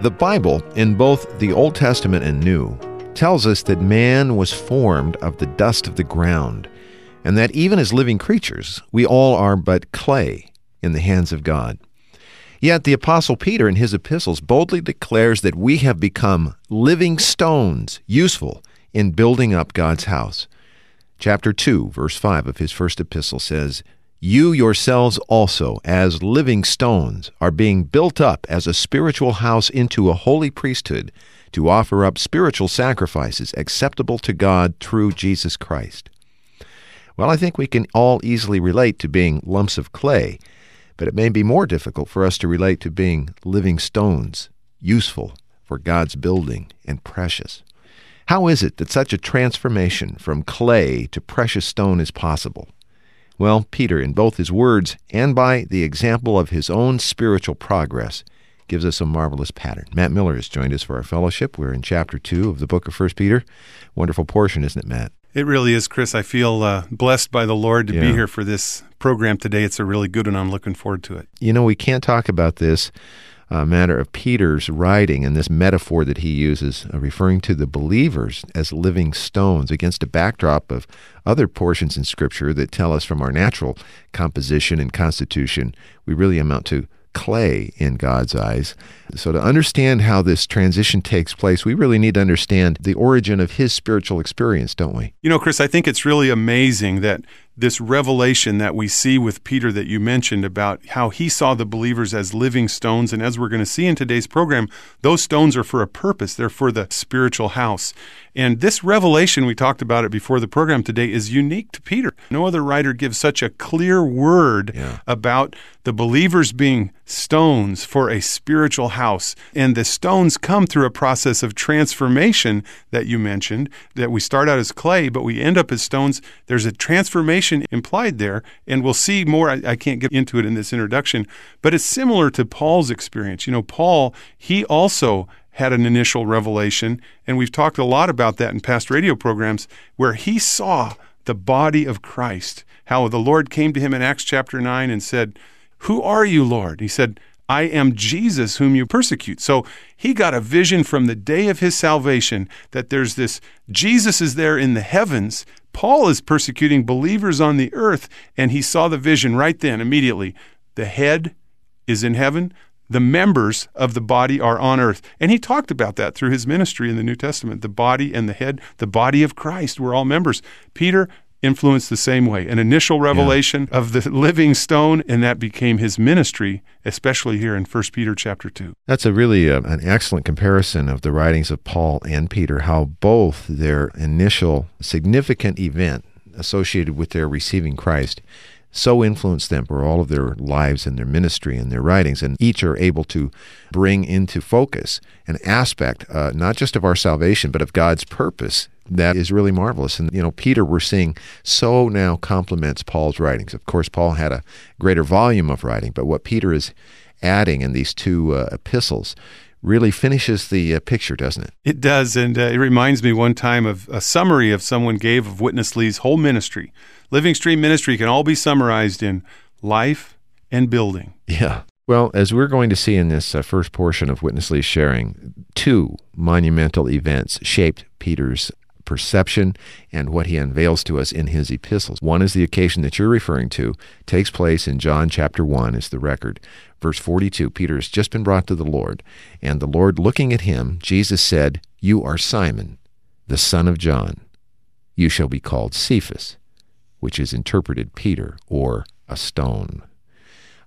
The Bible, in both the Old Testament and New, tells us that man was formed of the dust of the ground, and that even as living creatures, we all are but clay in the hands of God. Yet the Apostle Peter in his epistles boldly declares that we have become living stones, useful in building up God's house. Chapter 2, verse 5 of his first epistle says, you yourselves also, as living stones, are being built up as a spiritual house into a holy priesthood to offer up spiritual sacrifices acceptable to God through Jesus Christ. Well, I think we can all easily relate to being lumps of clay, but it may be more difficult for us to relate to being living stones, useful for God's building and precious. How is it that such a transformation from clay to precious stone is possible? Well, Peter, in both his words and by the example of his own spiritual progress, gives us a marvelous pattern. Matt Miller has joined us for our fellowship. We're in chapter 2 of the book of First Peter. Wonderful portion, isn't it, Matt? It really is, Chris. I feel uh, blessed by the Lord to yeah. be here for this program today. It's a really good one. I'm looking forward to it. You know, we can't talk about this uh, matter of Peter's writing and this metaphor that he uses, uh, referring to the believers as living stones against a backdrop of other portions in Scripture that tell us from our natural composition and constitution, we really amount to clay in God's eyes. So, to understand how this transition takes place, we really need to understand the origin of his spiritual experience, don't we? You know, Chris, I think it's really amazing that this revelation that we see with Peter that you mentioned about how he saw the believers as living stones. And as we're going to see in today's program, those stones are for a purpose, they're for the spiritual house. And this revelation, we talked about it before the program today, is unique to Peter. No other writer gives such a clear word yeah. about the believers being stones for a spiritual house. And the stones come through a process of transformation that you mentioned, that we start out as clay, but we end up as stones. There's a transformation implied there, and we'll see more. I, I can't get into it in this introduction, but it's similar to Paul's experience. You know, Paul, he also had an initial revelation, and we've talked a lot about that in past radio programs where he saw the body of Christ, how the Lord came to him in Acts chapter 9 and said, Who are you, Lord? He said, I am Jesus whom you persecute. So he got a vision from the day of his salvation that there's this Jesus is there in the heavens. Paul is persecuting believers on the earth, and he saw the vision right then, immediately. The head is in heaven, the members of the body are on earth. And he talked about that through his ministry in the New Testament. The body and the head, the body of Christ, we're all members. Peter influenced the same way an initial revelation yeah. of the living stone and that became his ministry especially here in 1 peter chapter 2 that's a really uh, an excellent comparison of the writings of paul and peter how both their initial significant event associated with their receiving christ so influenced them for all of their lives and their ministry and their writings. And each are able to bring into focus an aspect, uh, not just of our salvation, but of God's purpose that is really marvelous. And, you know, Peter, we're seeing, so now complements Paul's writings. Of course, Paul had a greater volume of writing, but what Peter is adding in these two uh, epistles really finishes the uh, picture, doesn't it? It does. And uh, it reminds me one time of a summary of someone gave of Witness Lee's whole ministry. Living Stream ministry can all be summarized in life and building. Yeah. Well, as we're going to see in this uh, first portion of Witness Lee's sharing, two monumental events shaped Peter's perception and what he unveils to us in his epistles. One is the occasion that you're referring to, takes place in John chapter 1 is the record. Verse 42, Peter has just been brought to the Lord, and the Lord looking at him, Jesus said, "You are Simon, the son of John. You shall be called Cephas." Which is interpreted Peter or a stone.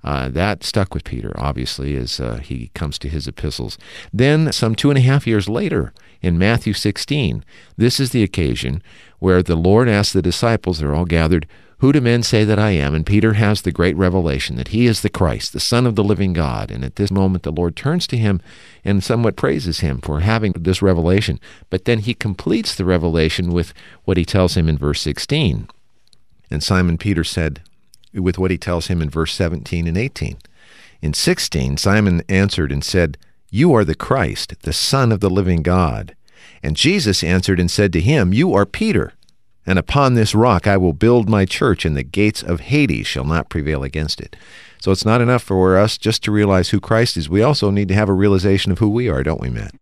Uh, that stuck with Peter, obviously, as uh, he comes to his epistles. Then, some two and a half years later, in Matthew 16, this is the occasion where the Lord asks the disciples, they're all gathered, Who do men say that I am? And Peter has the great revelation that he is the Christ, the Son of the living God. And at this moment, the Lord turns to him and somewhat praises him for having this revelation. But then he completes the revelation with what he tells him in verse 16. And Simon Peter said, with what he tells him in verse 17 and 18. In 16, Simon answered and said, You are the Christ, the Son of the living God. And Jesus answered and said to him, You are Peter and upon this rock I will build my church, and the gates of Hades shall not prevail against it. So it's not enough for us just to realize who Christ is. We also need to have a realization of who we are, don't we, Matt?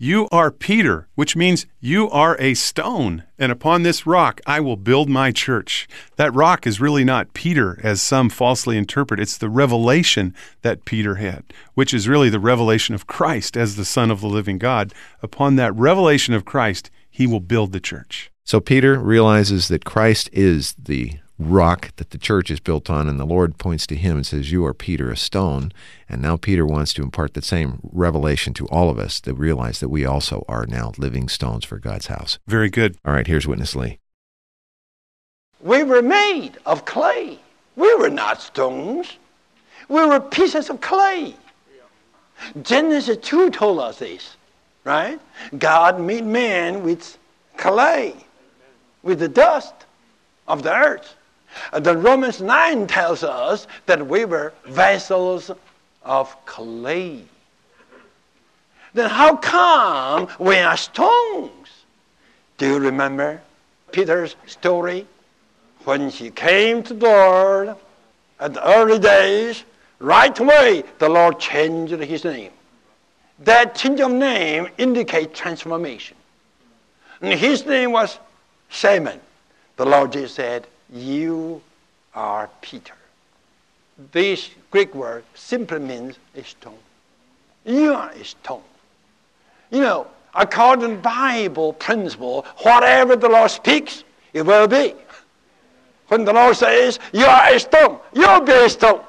You are Peter, which means you are a stone, and upon this rock I will build my church. That rock is really not Peter, as some falsely interpret. It's the revelation that Peter had, which is really the revelation of Christ as the Son of the living God. Upon that revelation of Christ, he will build the church. So Peter realizes that Christ is the rock that the church is built on, and the Lord points to him and says, You are Peter, a stone. And now Peter wants to impart the same revelation to all of us to realize that we also are now living stones for God's house. Very good. All right, here's Witness Lee. We were made of clay. We were not stones. We were pieces of clay. Genesis 2 told us this, right? God made man with clay with the dust of the earth. And the Romans 9 tells us that we were vessels of clay. Then how come we are stones? Do you remember Peter's story? When he came to the Lord at the early days, right away the Lord changed his name. That change of name indicates transformation. And his name was Simon, the Lord Jesus said, You are Peter. This Greek word simply means a stone. You are a stone. You know, according to Bible principle, whatever the Lord speaks, it will be. When the Lord says, You are a stone, you'll be a stone.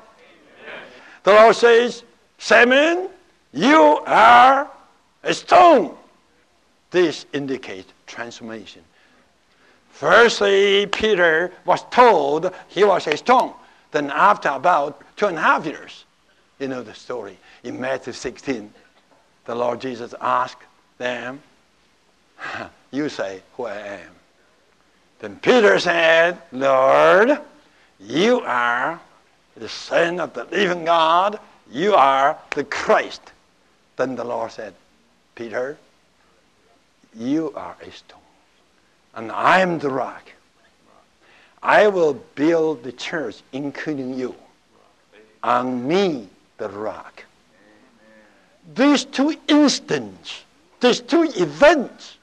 The Lord says, Simon, you are a stone. This indicates transformation. Firstly, Peter was told he was a stone. Then, after about two and a half years, you know the story. In Matthew 16, the Lord Jesus asked them, You say who I am. Then Peter said, Lord, you are the Son of the living God. You are the Christ. Then the Lord said, Peter, you are a stone and I am the rock. I will build the church, including you, on me, the rock. These two instances, these two events,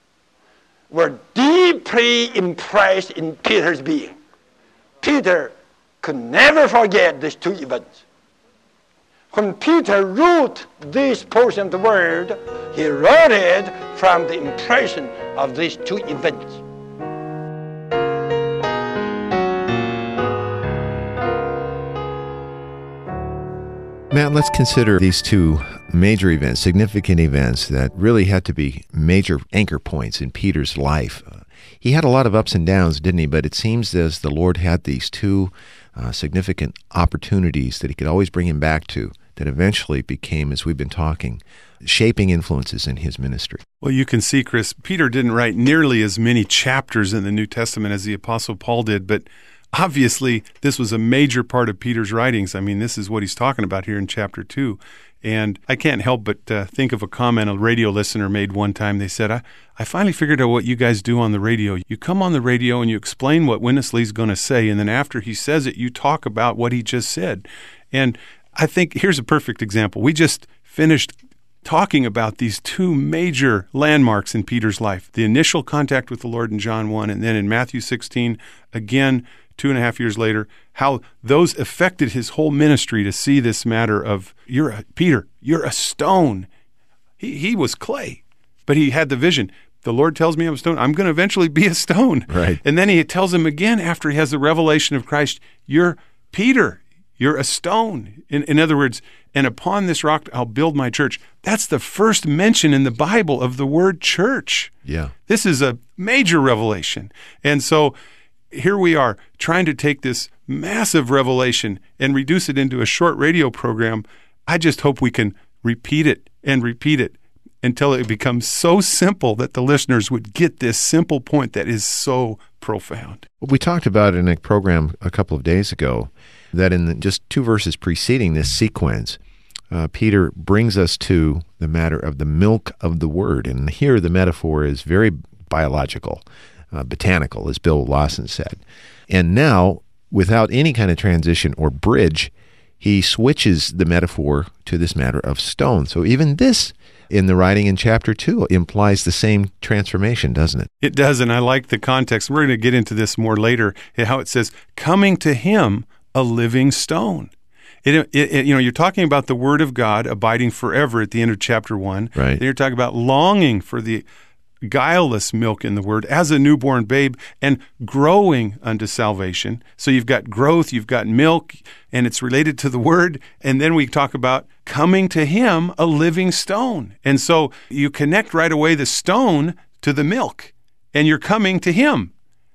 were deeply impressed in Peter's being. Peter could never forget these two events. When Peter wrote this portion of the word, he wrote it from the impression of these two events. Matt, let's consider these two major events, significant events that really had to be major anchor points in Peter's life. Uh, he had a lot of ups and downs, didn't he? But it seems as the Lord had these two uh, significant opportunities that he could always bring him back to that eventually became, as we've been talking, shaping influences in his ministry. Well, you can see, Chris, Peter didn't write nearly as many chapters in the New Testament as the Apostle Paul did, but obviously this was a major part of Peter's writings. I mean, this is what he's talking about here in chapter 2. And I can't help but uh, think of a comment a radio listener made one time. They said, I, I finally figured out what you guys do on the radio. You come on the radio and you explain what Witness Lee's going to say, and then after he says it, you talk about what he just said. And I think here's a perfect example. We just finished talking about these two major landmarks in Peter's life the initial contact with the Lord in John 1, and then in Matthew 16, again, two and a half years later, how those affected his whole ministry to see this matter of, you're a, Peter, you're a stone. He, he was clay, but he had the vision. The Lord tells me I'm a stone. I'm going to eventually be a stone. Right. And then he tells him again after he has the revelation of Christ, you're Peter, you're a stone. In, in other words, and upon this rock I'll build my church. That's the first mention in the Bible of the word church. Yeah. This is a major revelation. And so here we are trying to take this massive revelation and reduce it into a short radio program. I just hope we can repeat it and repeat it until it becomes so simple that the listeners would get this simple point that is so profound. We talked about in a program a couple of days ago that in the, just two verses preceding this sequence, uh, Peter brings us to the matter of the milk of the word. And here the metaphor is very biological, uh, botanical, as Bill Lawson said. And now, without any kind of transition or bridge, he switches the metaphor to this matter of stone. So even this in the writing in chapter 2 implies the same transformation, doesn't it? It does, and I like the context. We're going to get into this more later, how it says, coming to him, a living stone. It, it, it, you know, you're talking about the Word of God abiding forever at the end of chapter one. Right. Then you're talking about longing for the guileless milk in the Word as a newborn babe and growing unto salvation. So you've got growth, you've got milk, and it's related to the Word. And then we talk about coming to Him, a living stone. And so you connect right away the stone to the milk, and you're coming to Him.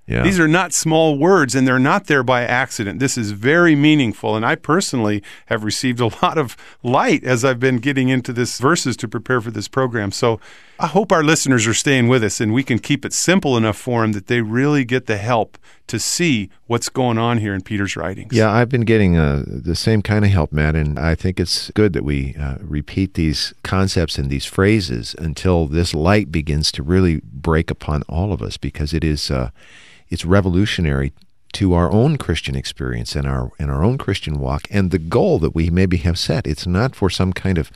Yeah. These are not small words and they're not there by accident. This is very meaningful. And I personally have received a lot of light as I've been getting into this verses to prepare for this program. So I hope our listeners are staying with us and we can keep it simple enough for them that they really get the help to see what's going on here in Peter's writings. Yeah, I've been getting uh, the same kind of help, Matt, and I think it's good that we uh, repeat these concepts and these phrases until this light begins to really break upon all of us because it is. Uh, it's revolutionary to our own Christian experience and our and our own Christian walk and the goal that we maybe have set. It's not for some kind of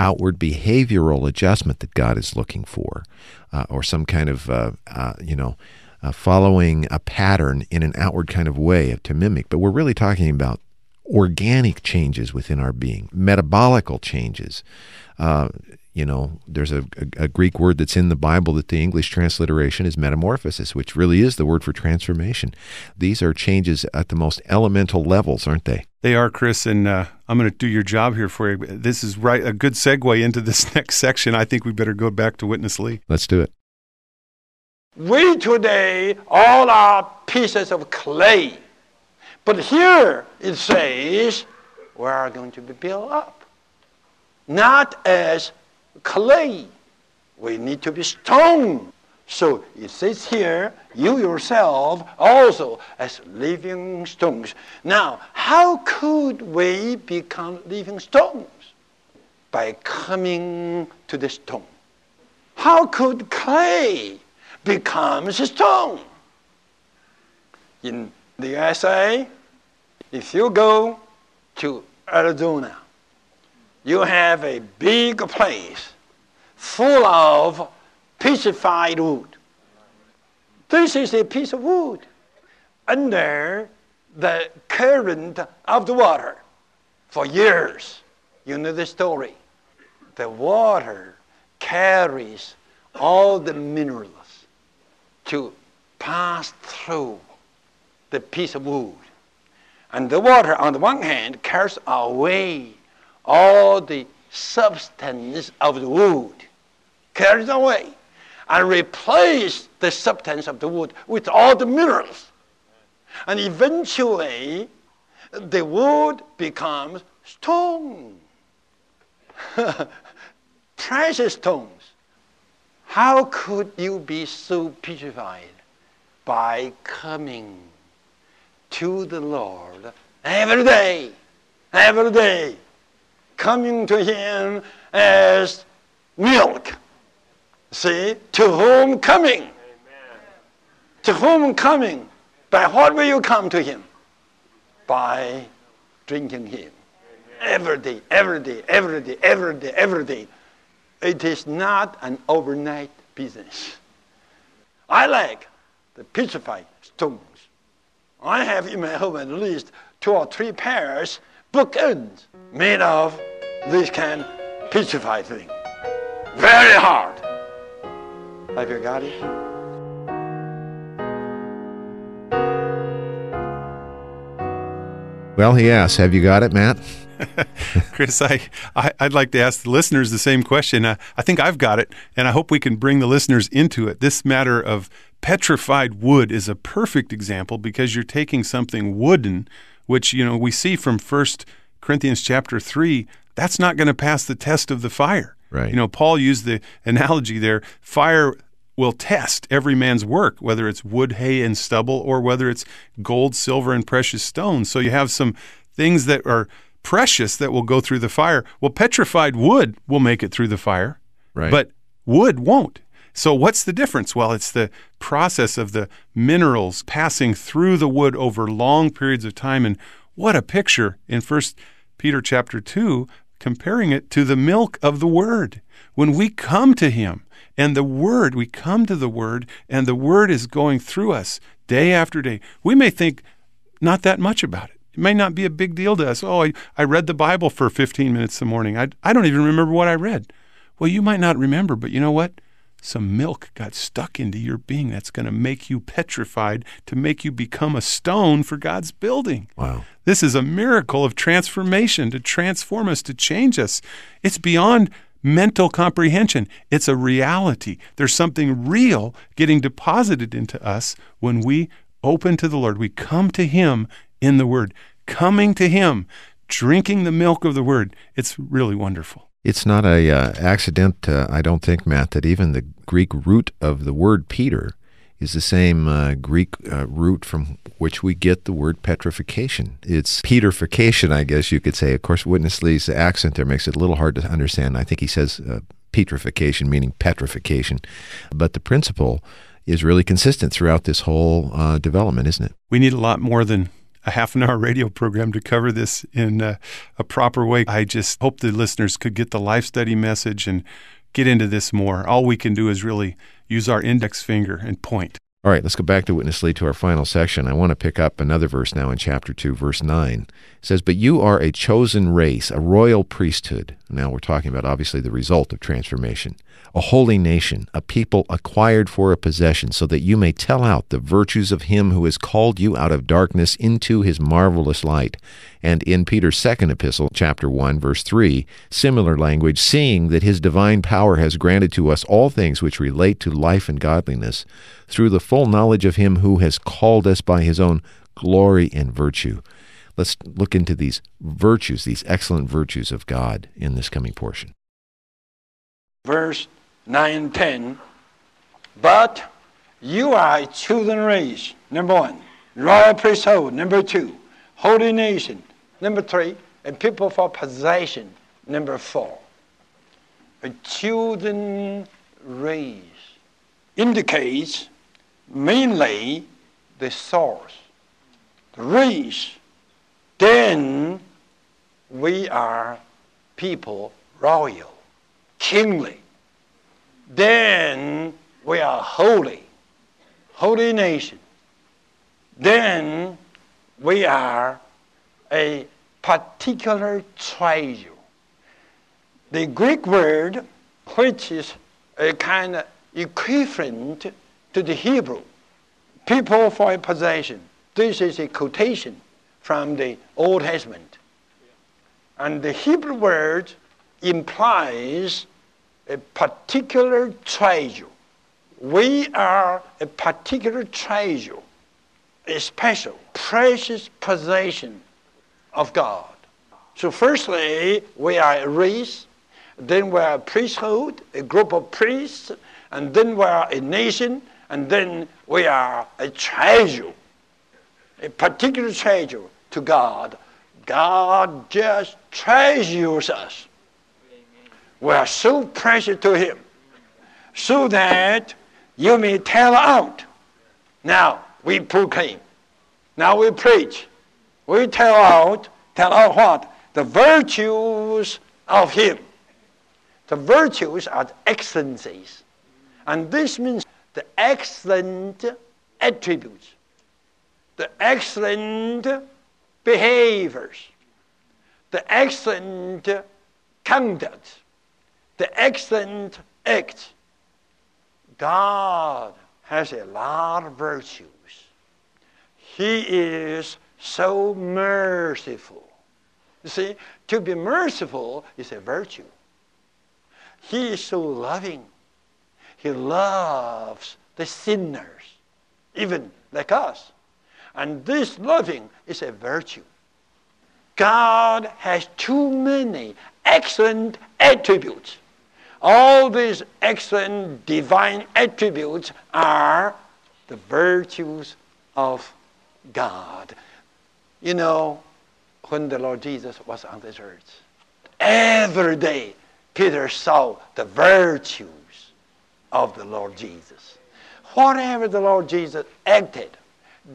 outward behavioral adjustment that God is looking for, uh, or some kind of uh, uh, you know uh, following a pattern in an outward kind of way to mimic. But we're really talking about organic changes within our being, metabolical changes. You know, there's a, a, a, Greek word that's in the Bible that the English transliteration is metamorphosis, which really is the word for transformation. These are changes at the most elemental levels, aren't they? They are, Chris, and uh, I'm going to do your job here for you. This is right a good segue into this next section. I think we better go back to Witness Lee. Let's do it. We today all are pieces of clay, but here it says we are going to be built up, not as clay. We need to be stone. So it says here, you yourself also as living stones. Now, how could we become living stones? By coming to the stone. How could clay become a stone? In the USA, if you go to Arizona, you have a big place full of pieces,fied wood. This is a piece of wood under the current of the water for years. You know the story. The water carries all the minerals to pass through the piece of wood. And the water, on the one hand, carries away all the substance of the wood, carried away, and replaced the substance of the wood with all the minerals. And eventually, the wood becomes stone. Precious stones. How could you be so purified? By coming to the Lord every day, every day coming to him as milk. See, to whom coming? Amen. To whom coming? By what will you come to him? By drinking him. Amen. Every day, every day, every day, every day, every day. It is not an overnight business. I like the purified stones. I have in my home at least two or three pairs of bookends made of this can petrify thing. Very hard. Have you got it? Well, he asks, have you got it, Matt? Chris, I, I, would like to ask the listeners the same question. Uh, I think I've got it, and I hope we can bring the listeners into it. This matter of petrified wood is a perfect example because you're taking something wooden, which you know we see from First Corinthians chapter three. That's not going to pass the test of the fire. Right. You know, Paul used the analogy there. Fire will test every man's work, whether it's wood, hay, and stubble, or whether it's gold, silver, and precious stones. So you have some things that are precious that will go through the fire. Well, petrified wood will make it through the fire, Right. but wood won't. So what's the difference? Well, it's the process of the minerals passing through the wood over long periods of time. And what a picture in First Peter chapter two, comparing it to the milk of the word. When we come to him and the word, we come to the word and the word is going through us day after day. We may think not that much about it. It may not be a big deal to us. Oh, I, I read the Bible for 15 minutes in the morning. I, I don't even remember what I read. Well, you might not remember, but you know what? Some milk got stuck into your being that's going to make you petrified, to make you become a stone for God's building. Wow. This is a miracle of transformation to transform us, to change us. It's beyond mental comprehension. It's a reality. There's something real getting deposited into us when we open to the Lord. We come to Him in the Word, coming to Him, drinking the milk of the Word. It's really wonderful. It's not a uh, accident, uh, I don't think, Matt, that even the Greek root of the word Peter is the same uh, Greek uh, root from which we get the word petrification. It's petrification, I guess you could say. Of course, Witness Lee's accent there makes it a little hard to understand. I think he says uh, petrification, meaning petrification. But the principle is really consistent throughout this whole uh, development, isn't it? We need a lot more than a half an hour radio program to cover this in uh, a proper way. I just hope the listeners could get the life study message and get into this more. All we can do is really use our index finger and point. All right, let's go back to Witness Lee to our final section. I want to pick up another verse now in chapter 2, verse 9. It says, But you are a chosen race, a royal priesthood. Now we're talking about obviously the result of transformation. A holy nation, a people acquired for a possession, so that you may tell out the virtues of him who has called you out of darkness into his marvelous light. And in Peter's second epistle, chapter 1, verse 3, similar language, seeing that his divine power has granted to us all things which relate to life and godliness, through the full knowledge of him who has called us by his own glory and virtue. Let's look into these virtues, these excellent virtues of God in this coming portion. verse 9 and 10. But you are a chosen race, number one. Royal priesthood, number two. Holy nation, number three. And people for possession, number four. A chosen race indicates mainly the source, the race. Then we are people royal kingly. Then we are holy, holy nation. Then we are a particular treasure. The Greek word, which is a kind of equivalent to the Hebrew, people for a possession. This is a quotation from the Old Testament. And the Hebrew word implies a particular treasure. We are a particular treasure, a special, precious possession of God. So, firstly, we are a race, then we are a priesthood, a group of priests, and then we are a nation, and then we are a treasure, a particular treasure to God. God just treasures us. We are so precious to Him, so that you may tell out. Now we proclaim. Now we preach. We tell out. Tell out what? The virtues of Him. The virtues are the excellencies. And this means the excellent attributes, the excellent behaviors, the excellent conduct, the excellent acts. God has a lot of virtues. He is so merciful. You see, to be merciful is a virtue. He is so loving. He loves the sinners. even like us. And this loving is a virtue. God has too many excellent attributes. All these excellent divine attributes are the virtues of God. You know, when the Lord Jesus was on this earth, every day Peter saw the virtues of the Lord Jesus. Whatever the Lord Jesus acted,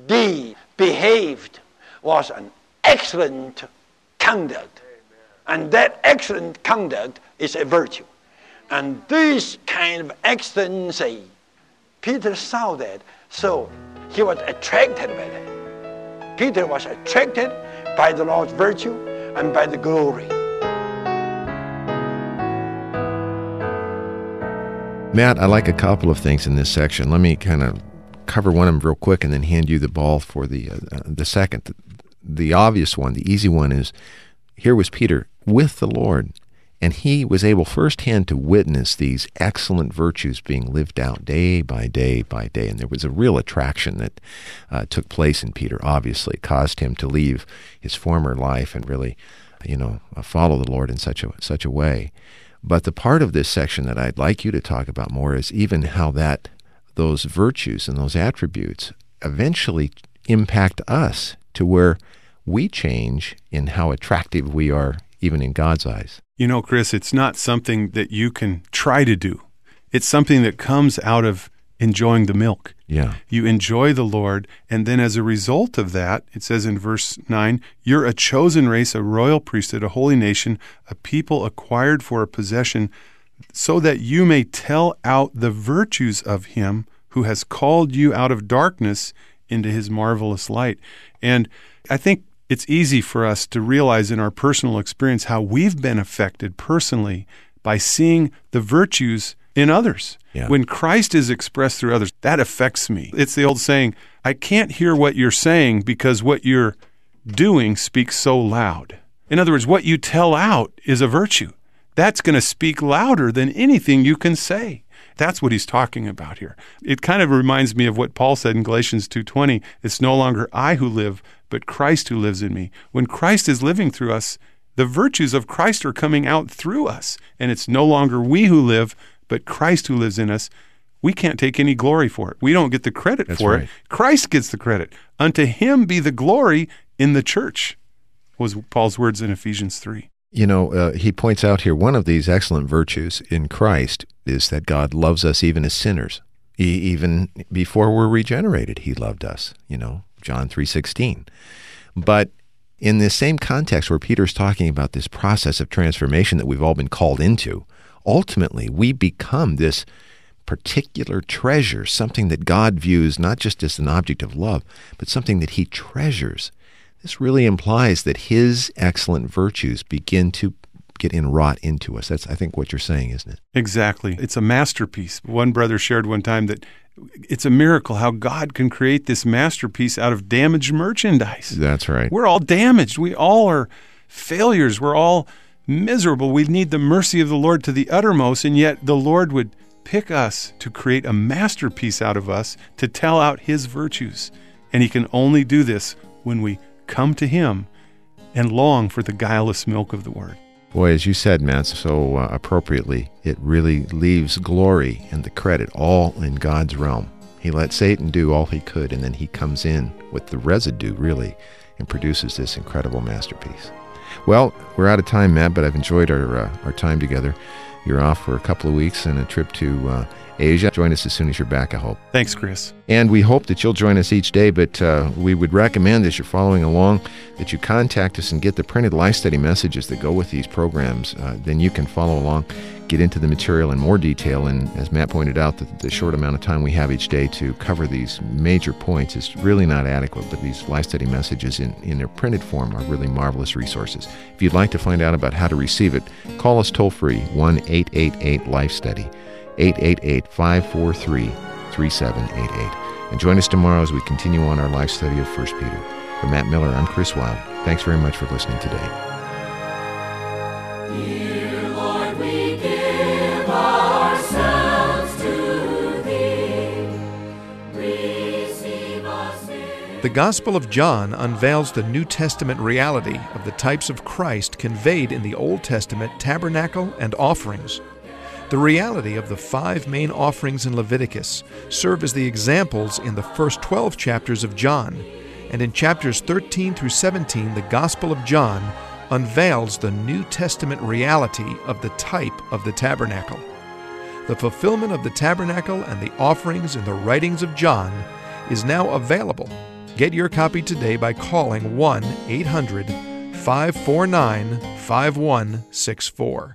did, behaved, was an excellent conduct. And that excellent conduct is a virtue. And this kind of excellency, Peter saw that, so he was attracted by that. Peter was attracted by the Lord's virtue and by the glory. Matt, I like a couple of things in this section. Let me kind of cover one of them real quick and then hand you the ball for the uh, uh the second. The obvious one, the easy one is here was Peter with the Lord, and he was able firsthand to witness these excellent virtues being lived out day by day by day. And there was a real attraction that uh, took place in Peter. Obviously, caused him to leave his former life and really, you know, uh, follow the Lord in such a such a way. But the part of this section that I'd like you to talk about more is even how that those virtues and those attributes eventually impact us to where we change in how attractive we are even in God's eyes. You know, Chris, it's not something that you can try to do. It's something that comes out of enjoying the milk. Yeah. You enjoy the Lord, and then as a result of that, it says in verse 9, you're a chosen race, a royal priesthood, a holy nation, a people acquired for a possession, so that you may tell out the virtues of him who has called you out of darkness into his marvelous light. And I think it's easy for us to realize in our personal experience how we've been affected personally by seeing the virtues in others. Yeah. When Christ is expressed through others, that affects me. It's the old saying, I can't hear what you're saying because what you're doing speaks so loud. In other words, what you tell out is a virtue. That's going to speak louder than anything you can say. That's what he's talking about here. It kind of reminds me of what Paul said in Galatians 2:20, it's no longer I who live, but Christ who lives in me. When Christ is living through us, the virtues of Christ are coming out through us, and it's no longer we who live, but Christ who lives in us, we can't take any glory for it. We don't get the credit That's for right. it. Christ gets the credit. Unto him be the glory in the church, was Paul's words in Ephesians 3. You know, uh, he points out here one of these excellent virtues in Christ is that God loves us even as sinners. He, even before we're regenerated, he loved us, you know, John 3:16. But in this same context where Peter's talking about this process of transformation that we've all been called into, ultimately we become this particular treasure, something that God views not just as an object of love, but something that he treasures. This really implies that his excellent virtues begin to get inwrought into us. That's, I think, what you're saying, isn't it? Exactly. It's a masterpiece. One brother shared one time that it's a miracle how God can create this masterpiece out of damaged merchandise. That's right. We're all damaged. We all are failures. We're all miserable. We need the mercy of the Lord to the uttermost, and yet the Lord would pick us to create a masterpiece out of us to tell out His virtues. And He can only do this when we come to Him and long for the guileless milk of the Word. Boy, as you said, Matt, so uh, appropriately, it really leaves glory and the credit all in God's realm. He let Satan do all he could, and then he comes in with the residue, really, and produces this incredible masterpiece. Well, we're out of time, Matt, but I've enjoyed our, uh, our time together. You're off for a couple of weeks and a trip to uh, Asia. Join us as soon as you're back, I hope. Thanks, Chris. And we hope that you'll join us each day, but uh, we would recommend as you're following along that you contact us and get the printed life study messages that go with these programs. Uh, then you can follow along, get into the material in more detail. And as Matt pointed out, the, the short amount of time we have each day to cover these major points is really not adequate, but these life study messages in, in their printed form are really marvelous resources. If you'd like to find out about how to receive it, call us toll free 1 888 Life Study. 888 543 3788. And join us tomorrow as we continue on our life study of 1 Peter. For Matt Miller, I'm Chris Wilde. Thanks very much for listening today. ourselves to thee. Receive The Gospel of John unveils the New Testament reality of the types of Christ conveyed in the Old Testament tabernacle and offerings. The reality of the five main offerings in Leviticus serve as the examples in the first 12 chapters of John, and in chapters 13 through 17, the Gospel of John unveils the New Testament reality of the type of the tabernacle. The fulfillment of the tabernacle and the offerings in the writings of John is now available. Get your copy today by calling 1 800 549 5164.